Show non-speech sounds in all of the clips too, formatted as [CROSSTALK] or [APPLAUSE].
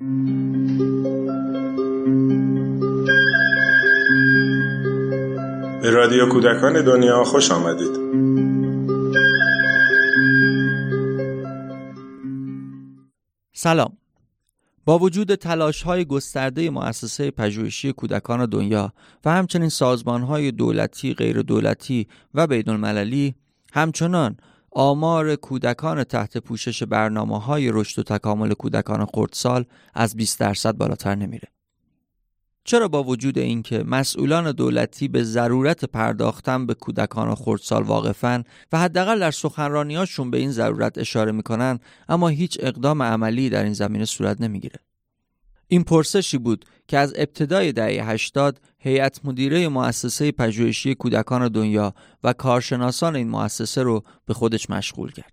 به رادیو کودکان دنیا خوش آمدید. سلام. با وجود تلاش های گسترده مؤسسه پژوهشی کودکان دنیا و همچنین سازمان های دولتی، غیر دولتی و بین المللی همچنان آمار کودکان تحت پوشش برنامه های رشد و تکامل کودکان خردسال از 20 درصد بالاتر نمیره. چرا با وجود اینکه مسئولان دولتی به ضرورت پرداختن به کودکان خردسال واقفن و حداقل در سخنرانیاشون به این ضرورت اشاره می‌کنن اما هیچ اقدام عملی در این زمینه صورت نمی‌گیره این پرسشی بود که از ابتدای دهه 80 هیئت مدیره مؤسسه پژوهشی کودکان دنیا و کارشناسان این مؤسسه رو به خودش مشغول کرد.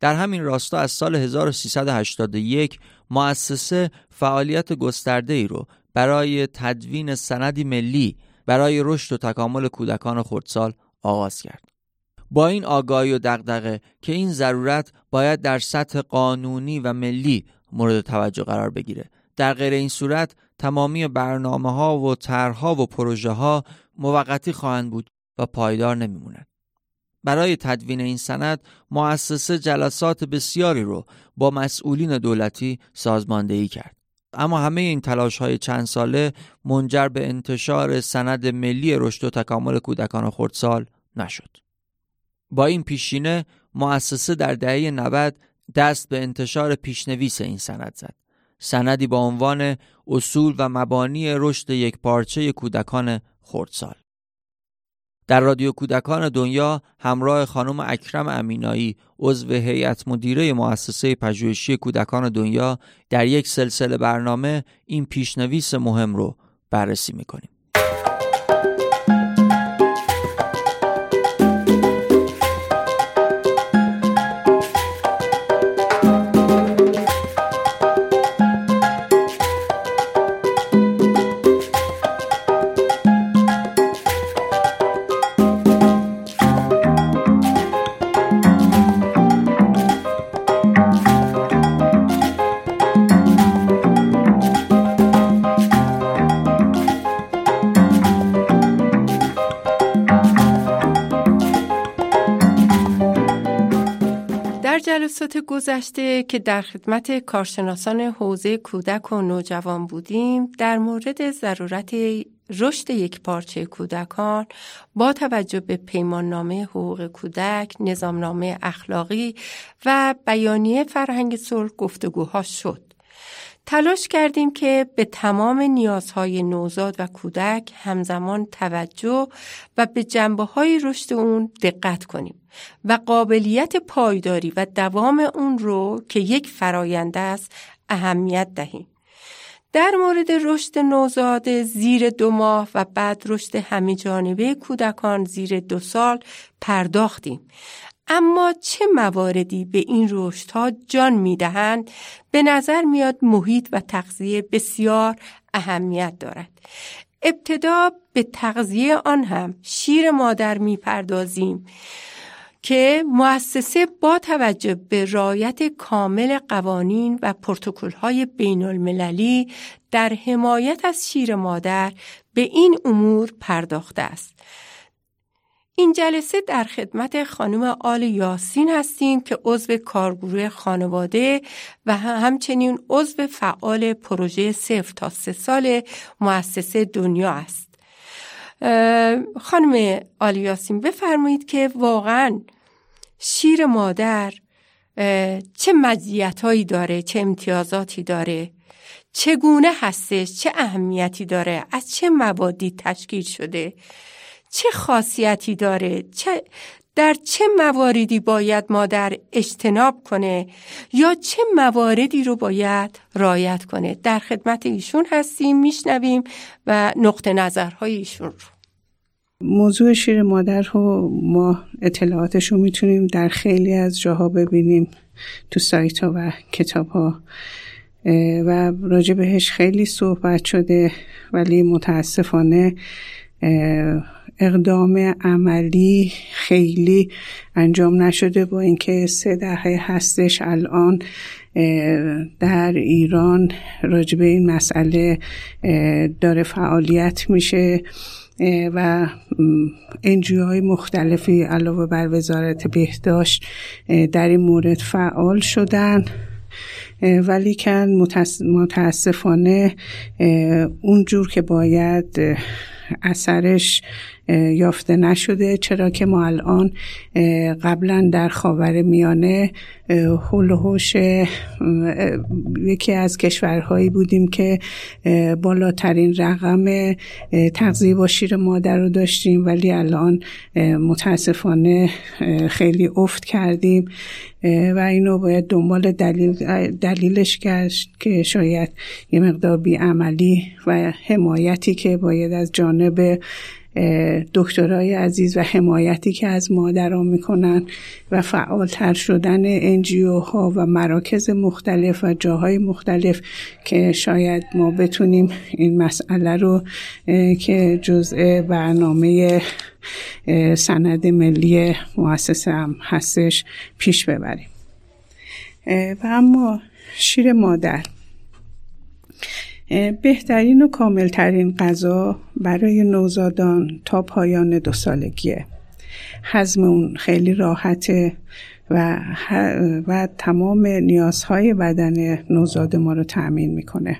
در همین راستا از سال 1381 مؤسسه فعالیت گسترده ای رو برای تدوین سندی ملی برای رشد و تکامل کودکان خردسال آغاز کرد. با این آگاهی و دغدغه که این ضرورت باید در سطح قانونی و ملی مورد توجه قرار بگیره. در غیر این صورت تمامی برنامه ها و طرحها و پروژه ها موقتی خواهند بود و پایدار نمیمونند. برای تدوین این سند مؤسسه جلسات بسیاری رو با مسئولین دولتی سازماندهی کرد. اما همه این تلاش های چند ساله منجر به انتشار سند ملی رشد و تکامل کودکان خردسال نشد. با این پیشینه مؤسسه در دهه 90 دست به انتشار پیشنویس این سند زد. سندی با عنوان اصول و مبانی رشد یک پارچه کودکان خردسال. در رادیو کودکان دنیا همراه خانم اکرم امینایی عضو هیئت مدیره مؤسسه پژوهشی کودکان دنیا در یک سلسله برنامه این پیشنویس مهم رو بررسی می‌کنیم. گذشته که در خدمت کارشناسان حوزه کودک و نوجوان بودیم در مورد ضرورت رشد یک پارچه کودکان با توجه به پیماننامه حقوق کودک، نظامنامه اخلاقی و بیانیه فرهنگ صلح گفتگوها شد. تلاش کردیم که به تمام نیازهای نوزاد و کودک همزمان توجه و به جنبه های رشد اون دقت کنیم و قابلیت پایداری و دوام اون رو که یک فرایند است اهمیت دهیم. در مورد رشد نوزاد زیر دو ماه و بعد رشد همه جانبه کودکان زیر دو سال پرداختیم اما چه مواردی به این رشدها جان می‌دهند به نظر میاد محیط و تغذیه بسیار اهمیت دارد ابتدا به تغذیه آن هم شیر مادر می‌پردازیم که مؤسسه با توجه به رایت کامل قوانین و های بین المللی در حمایت از شیر مادر به این امور پرداخته است. این جلسه در خدمت خانم آل یاسین هستیم که عضو کارگروه خانواده و همچنین عضو فعال پروژه صفر تا سه سال مؤسسه دنیا است. خانم آل یاسین بفرمایید که واقعا شیر مادر چه مزیتایی داره چه امتیازاتی داره چگونه هستش چه اهمیتی داره از چه موادی تشکیل شده چه خاصیتی داره؟ چه در چه مواردی باید مادر اجتناب کنه؟ یا چه مواردی رو باید رایت کنه؟ در خدمت ایشون هستیم میشنویم و نقطه نظرهای ایشون رو. موضوع شیر مادر رو ما اطلاعاتش رو می‌تونیم در خیلی از جاها ببینیم تو سایت ها و کتاب ها و راجع بهش خیلی صحبت شده ولی متاسفانه اقدام عملی خیلی انجام نشده با اینکه سه دهه هستش الان در ایران راجبه این مسئله داره فعالیت میشه و انجیو های مختلفی علاوه بر وزارت بهداشت در این مورد فعال شدن. ولی کن متاسفانه اونجور که باید اثرش یافته نشده. چرا که ما الان قبلا در خاور میانه هلوهوش یکی از کشورهایی بودیم که بالاترین رقم تغذیه با شیر مادر رو داشتیم. ولی الان متاسفانه خیلی افت کردیم. و اینو باید دنبال دلیل دلیلش گشت که شاید یه مقدار بیعملی و حمایتی که باید از جانب دکترای عزیز و حمایتی که از مادران می‌کنن و فعالتر شدن انجیو ها و مراکز مختلف و جاهای مختلف که شاید ما بتونیم این مسئله رو که جزء برنامه سند ملی مؤسسه هم هستش پیش ببریم. و اما شیر مادر. بهترین و کاملترین غذا برای نوزادان تا پایان دو سالگیه. حزم اون خیلی راحته و, و تمام نیازهای بدن نوزاد ما رو تأمین می‌کنه.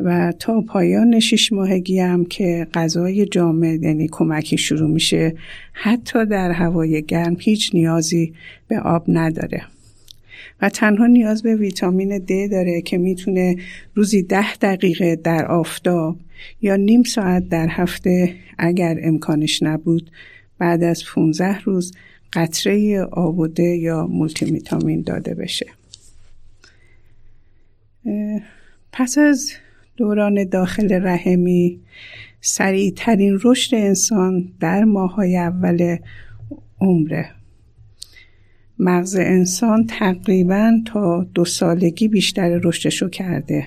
و تا پایان شش ماهگی هم که غذای جامد یعنی کمکی شروع میشه حتی در هوای گرم هیچ نیازی به آب نداره. و تنها نیاز به ویتامین د داره که می‌تونه روزی ده دقیقه در آفتاب یا نیم ساعت در هفته اگر امکانش نبود بعد از 15 روز قطره آبوده یا مولتی ویتامین داده بشه. پس از دوران داخل رحمی سریعترین رشد انسان در ماهای اول عمره مغز انسان تقریبا تا دو سالگی بیشتر رشدشو کرده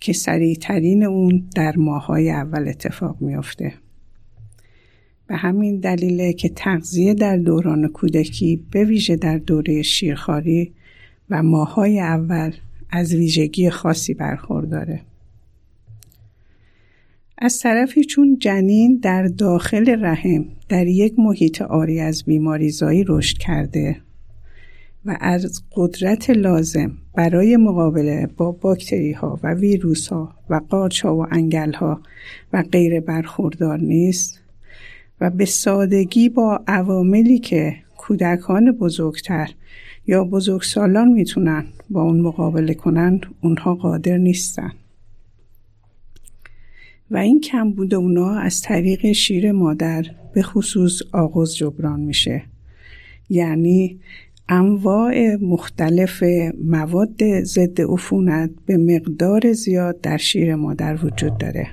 که سریعترین اون در ماهای اول اتفاق میافته به همین دلیله که تغذیه در دوران کودکی به ویژه در دوره شیرخواری و ماهای اول از ویژگی خاصی برخورداره. از طرفی چون جنین در داخل رحم در یک محیط آری از بیماریزایی رشد کرده و از قدرت لازم برای مقابله با باکتری ها و ویروس ها و قارچ ها و انگل ها و غیر برخوردار نیست و به سادگی با عواملی که کودکان بزرگتر یا بزرگسالان می‌تونن با اون مقابله کنن اونها قادر نیستن. و این کم بوده اونا از طریق شیر مادر به خصوص آغاز جبران میشه. یعنی انواع مختلف مواد ضد عفونت به مقدار زیاد در شیر مادر وجود داره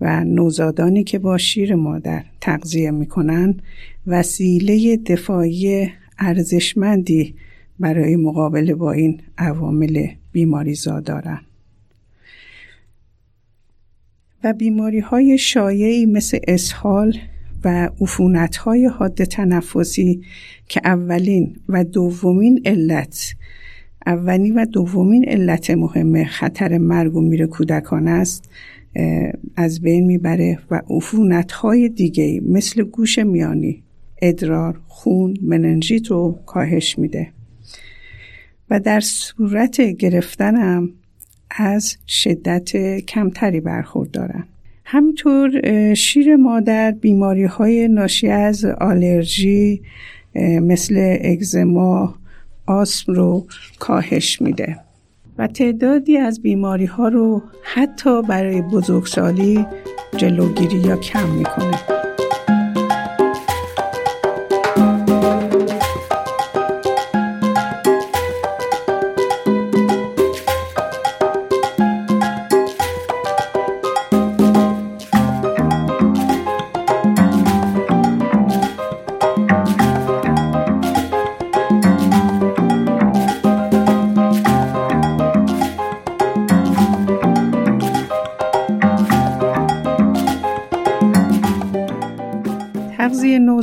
و نوزادانی که با شیر مادر تغذیه می‌کنن وسیله دفاعی ارزشمندی برای مقابله با این عوامل بیماریزا دارن. و بیماری های شایعی مثل اسهال و عفونت های حاد تنفسی که اولین و دومین علت اولین و دومین علت مهم خطر مرگ و میر کودکان است از بین می‌بره و عفونت های دیگه مثل گوش میانی ادرار خون مننژیت رو کاهش میده. و در صورت گرفتنم از شدت کمتری برخوردارن. همینطور شیر مادر بیماری های ناشی از آلرژی مثل اگزما آسم رو کاهش میده و تعدادی از بیماری ها رو حتی برای بزرگسالی جلوگیری یا کم می‌کنه.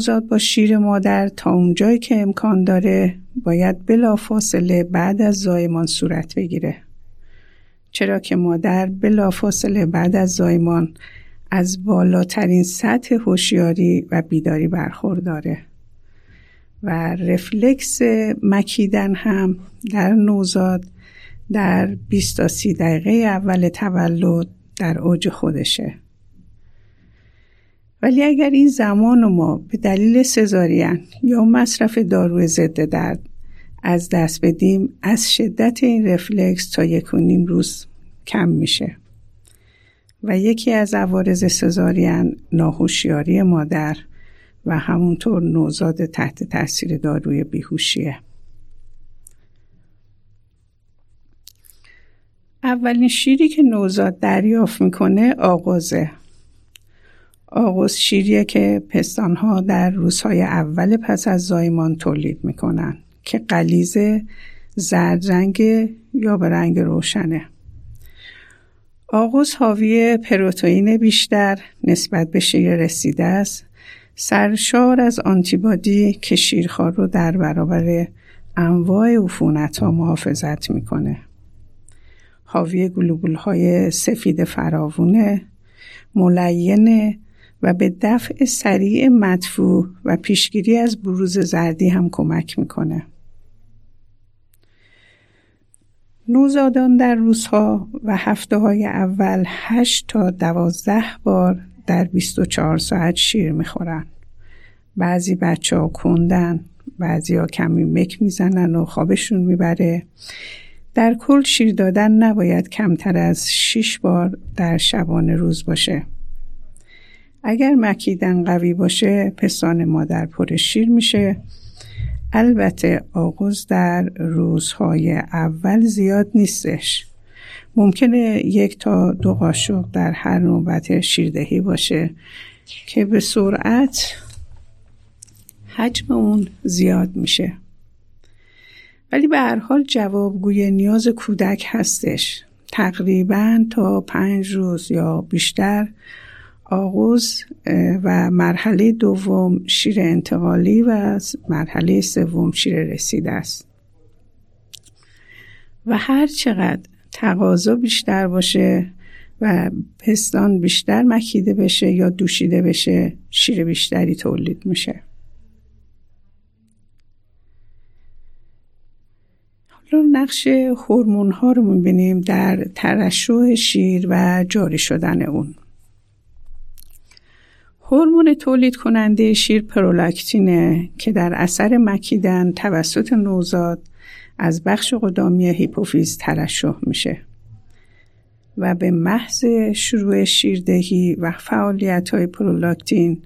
نوزاد با شیر مادر تا اونجایی که امکان داره باید بلا فاصله بعد از زایمان صورت بگیره. چرا که مادر بلا فاصله بعد از زایمان از بالاترین سطح هوشیاری و بیداری برخورداره و رفلکس مکیدن هم در نوزاد در 20 تا 30 دقیقه اول تولد در اوج خودشه ولی اگر این زمان ما به دلیل سزارین یا مصرف داروی ضد درد از دست بدیم از شدت این رفلکس تا یک و نیم روز کم میشه. و یکی از عوارض سزارین ناهوشیاری مادر و همونطور نوزاد تحت تاثیر داروی بیهوشیه. اولین شیری که نوزاد دریافت می‌کنه آغازه. آغاز شیریه که پستانها در روزهای اول پس از زایمان تولید می‌کنن که قلیز زرد رنگ یا به رنگ روشنه. آغوز حاوی پروتئین بیشتر نسبت به شیر رسیده است. سرشار از آنتیبادی که شیرخوار رو در برابر انواع عفونت ها محافظت می‌کنه. حاوی گلوبول های سفید فراوونه ملینه و به دفع سریع مدفوع و پیشگیری از بروز زردی هم کمک می‌کنه. نوزادان در روزها و هفته های اول 8 تا 12 بار در 24 ساعت شیر می‌خورن. بعضی بچه ها کندن، بعضی ها کمی مک می‌زنن و خوابشون می‌بره. در کل شیر دادن نباید کمتر از 6 بار در شبانه روز باشه. اگر مکیدن قوی باشه پستان مادر پر شیر میشه. البته آغوز در روزهای اول زیاد نیستش. ممکنه یک تا دو قاشق در هر نوبت شیردهی باشه که به سرعت حجم اون زیاد میشه. ولی به هر حال جوابگوی نیاز کودک هستش. تقریبا تا پنج روز یا بیشتر آغوز و مرحله دوم شیر انتقالی و مرحله سوم شیر رسیده است. و هر چقدر تقاضا بیشتر باشه و پستان بیشتر مکیده بشه یا دوشیده بشه شیر بیشتری تولید میشه. حالا نقش هورمون ها رو می‌بینیم در ترشح شیر و جاری شدن اون. هورمون تولید کننده شیر پرولاکتینه که در اثر مکیدن توسط نوزاد از بخش قدامی هیپوفیز ترشح میشه و به محض شروع شیردهی و فعالیت های پرولاکتین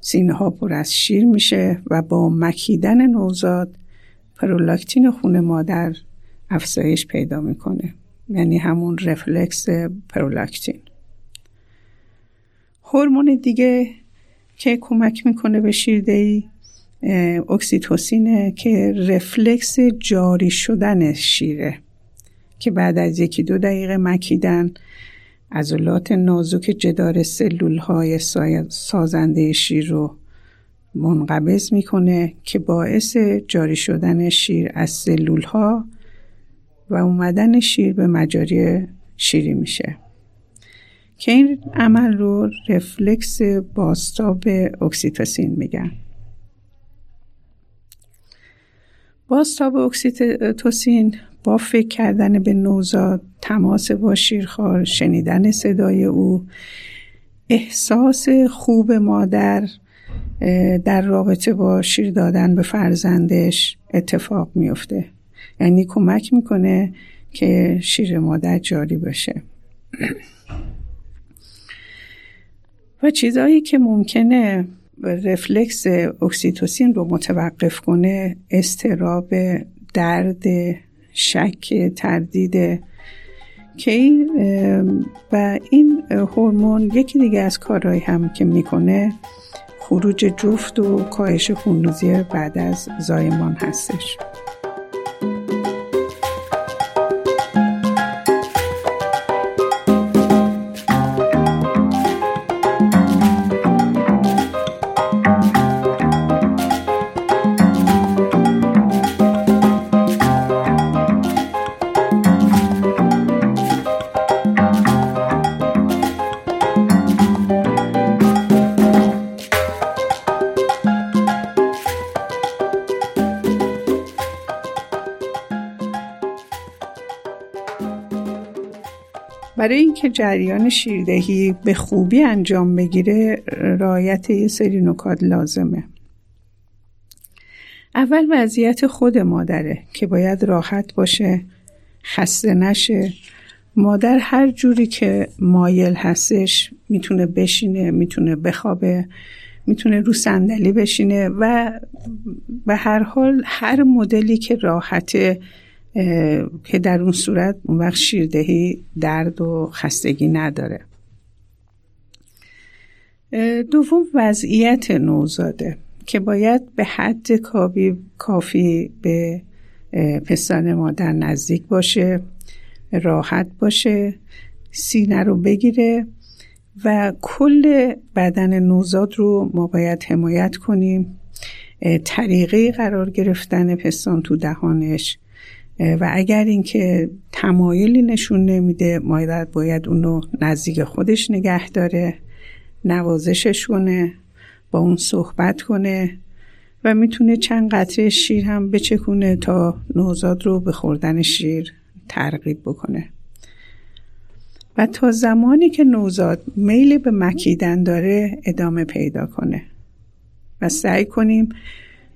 سینه ها پر از شیر میشه و با مکیدن نوزاد پرولاکتین خون مادر افزایش پیدا می‌کنه. یعنی همون رفلکس پرولاکتین هورمون دیگه که کمک می‌کنه به شیردهی اکسیتوسینه که رفلکس جاری شدن شیره که بعد از یکی دو دقیقه مکیدن عضلات نازک جدار سلول های سازنده شیر رو منقبض می‌کنه که باعث جاری شدن شیر از سلول ها و اومدن شیر به مجاری شیری میشه. که این عمل رو رفلکس بازتاب اکسیتوسین میگن. بازتاب اکسیتوسین با فکر کردن به نوزاد تماس با شیرخوار شنیدن صدای او احساس خوب مادر در رابطه با شیر دادن به فرزندش اتفاق میفته. یعنی کمک می‌کنه که شیر مادر جاری بشه. [CLEARS THROAT] و چیزهایی که ممکنه رفلکس اکسیتوسین رو متوقف کنه استراب درد شک تردید که این و این هورمون یکی دیگه از کارهایی هم که می‌کنه خروج جفت و کاهش خونریزی بعد از زایمان هستش. برای اینکه جریان شیردهی به خوبی انجام بگیره رایت یه سری نکات لازمه. اول وضعیت خود مادره که باید راحت باشه خسته نشه. مادر هر جوری که مایل هستش می‌تونه بشینه می‌تونه بخوابه می‌تونه رو صندلی بشینه و به هر حال هر مدلی که راحته که در اون صورت اون وقت شیردهی درد و خستگی نداره. دوم وضعیت نوزاده که باید به حد کافی, کافی به پستان مادر نزدیک باشه راحت باشه سینه رو بگیره و کل بدن نوزاد رو ما باید حمایت کنیم. طریقه قرار گرفتن پستان تو دهانش و اگر اینکه تمایلی نشون نمیده باید باید اونو نزدیک خودش نگه داره نوازشش کنه با اون صحبت کنه و می‌تونه چند قطره شیر هم بچکونه تا نوزاد رو به خوردن شیر ترغیب بکنه. و تا زمانی که نوزاد میل به مکیدن داره ادامه پیدا کنه. و سعی کنیم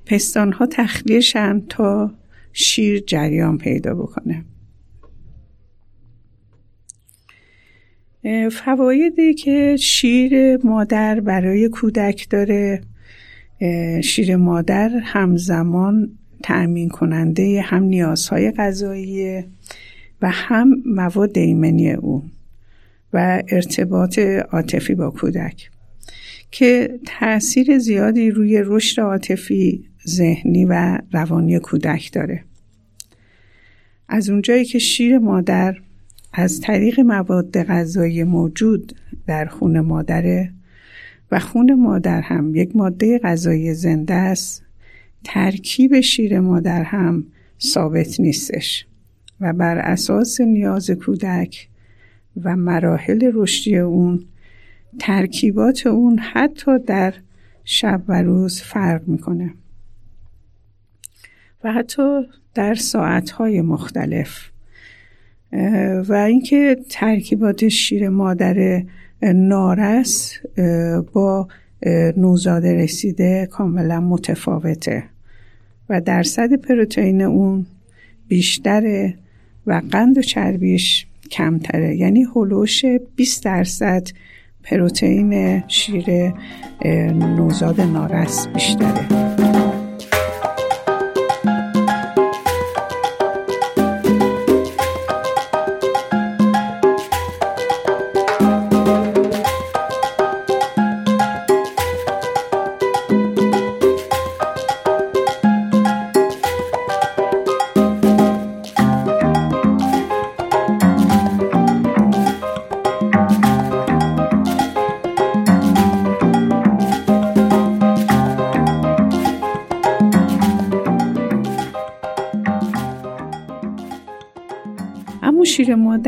پستان ها تخلیه شن تا شیر جریان پیدا بکنه. فوایدی که شیر مادر برای کودک داره. شیر مادر همزمان تأمین کننده هم نیازهای غذایی و هم مواد ایمنی او و ارتباط عاطفی با کودک. که تاثیر زیادی روی رشد عاطفی ذهنی و روانی کودک داره. از اونجایی که شیر مادر از طریق مواد غذایی موجود در خون مادره و خون مادر هم یک ماده غذایی زنده است ترکیب شیر مادر هم ثابت نیستش و بر اساس نیاز کودک و مراحل رشدی اون ترکیبات اون حتی در شب و روز فرق می‌کنه. و حتی در ساعتهای مختلف. و اینکه ترکیبات شیر مادر نارس با نوزاد رسیده کاملا متفاوته. و درصد پروتئین اون بیشتره و قند و چربیش کمتره. یعنی هلوش 20 درصد پروتئین شیر نوزاد نارس بیشتره.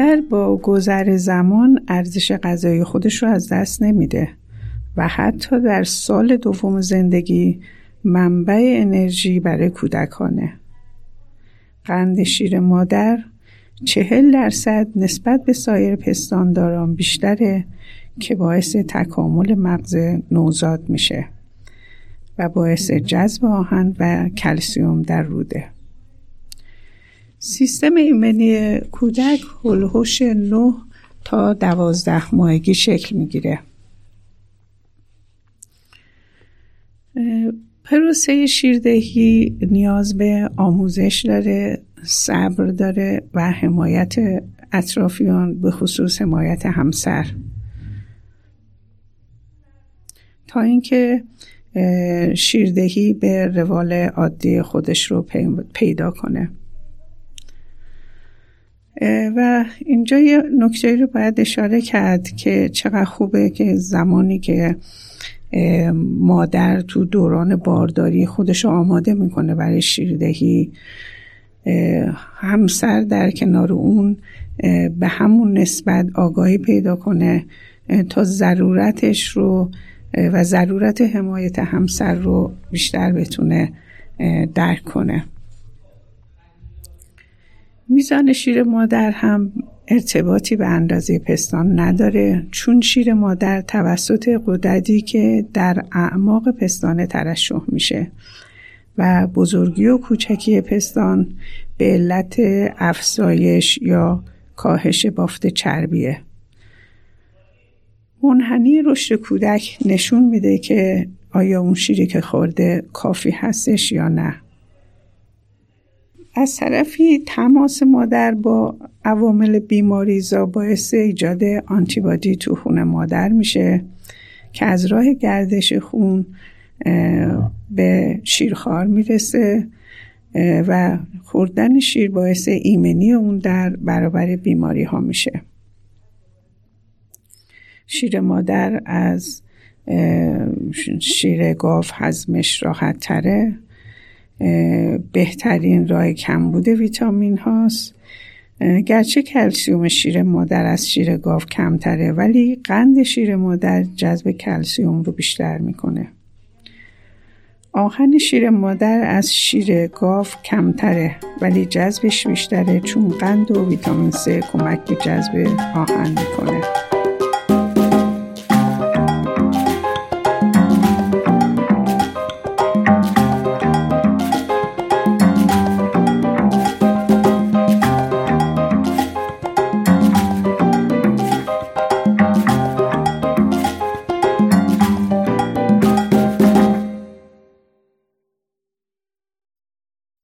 مادر با گذر زمان ارزش غذایی خودش رو از دست نمیده و حتی در سال دوم زندگی منبع انرژی برای کودکانه. قند شیر مادر چهل درصد نسبت به سایر پستانداران بیشتره که باعث تکامل مغز نوزاد میشه و باعث جذب آهن و کلسیوم در روده. سیستم ایمنی کودک هلوش 9 تا دوازده ماهگی شکل می‌گیره. پروسه شیردهی نیاز به آموزش داره صبر داره و حمایت اطرافیان به خصوص حمایت همسر. تا اینکه شیردهی به روال عادی خودش رو پیدا کنه. و اینجا یه نکته رو باید اشاره کرد که چقدر خوبه که زمانی که مادر تو دوران بارداری خودش آماده می‌کنه برای شیردهی همسر در کنار اون به همون نسبت آگاهی پیدا کنه تا ضرورتش رو و ضرورت حمایت همسر رو بیشتر بتونه درک کنه. میزان شیر مادر هم ارتباطی به اندازه پستان نداره چون شیر مادر توسط قدرتی که در اعماق پستانه ترشح میشه و بزرگی و کوچکی پستان به علت افزایش یا کاهش بافت چربیه. منحنی رشد کودک نشون میده که آیا اون شیری که خورده کافی هستش یا نه. از طرفی تماس مادر با عوامل بیماریزا باعث ایجاد آنتیبادی تو خون مادر میشه که از راه گردش خون به شیرخوار می‌رسه و خوردن شیر باعث ایمنی اون در برابر بیماری ها میشه. شیر مادر از شیر گاو هضمش راحت تره بهترین راه کمبود ویتامین هاست. گرچه کلسیوم شیر مادر از شیر گاو کمتره ولی قند شیر مادر جذب کلسیوم رو بیشتر می‌کنه. آهن شیر مادر از شیر گاو کمتره ولی جذبش بیشتره چون قند و ویتامین C کمک به جذب آهن می‌کنه.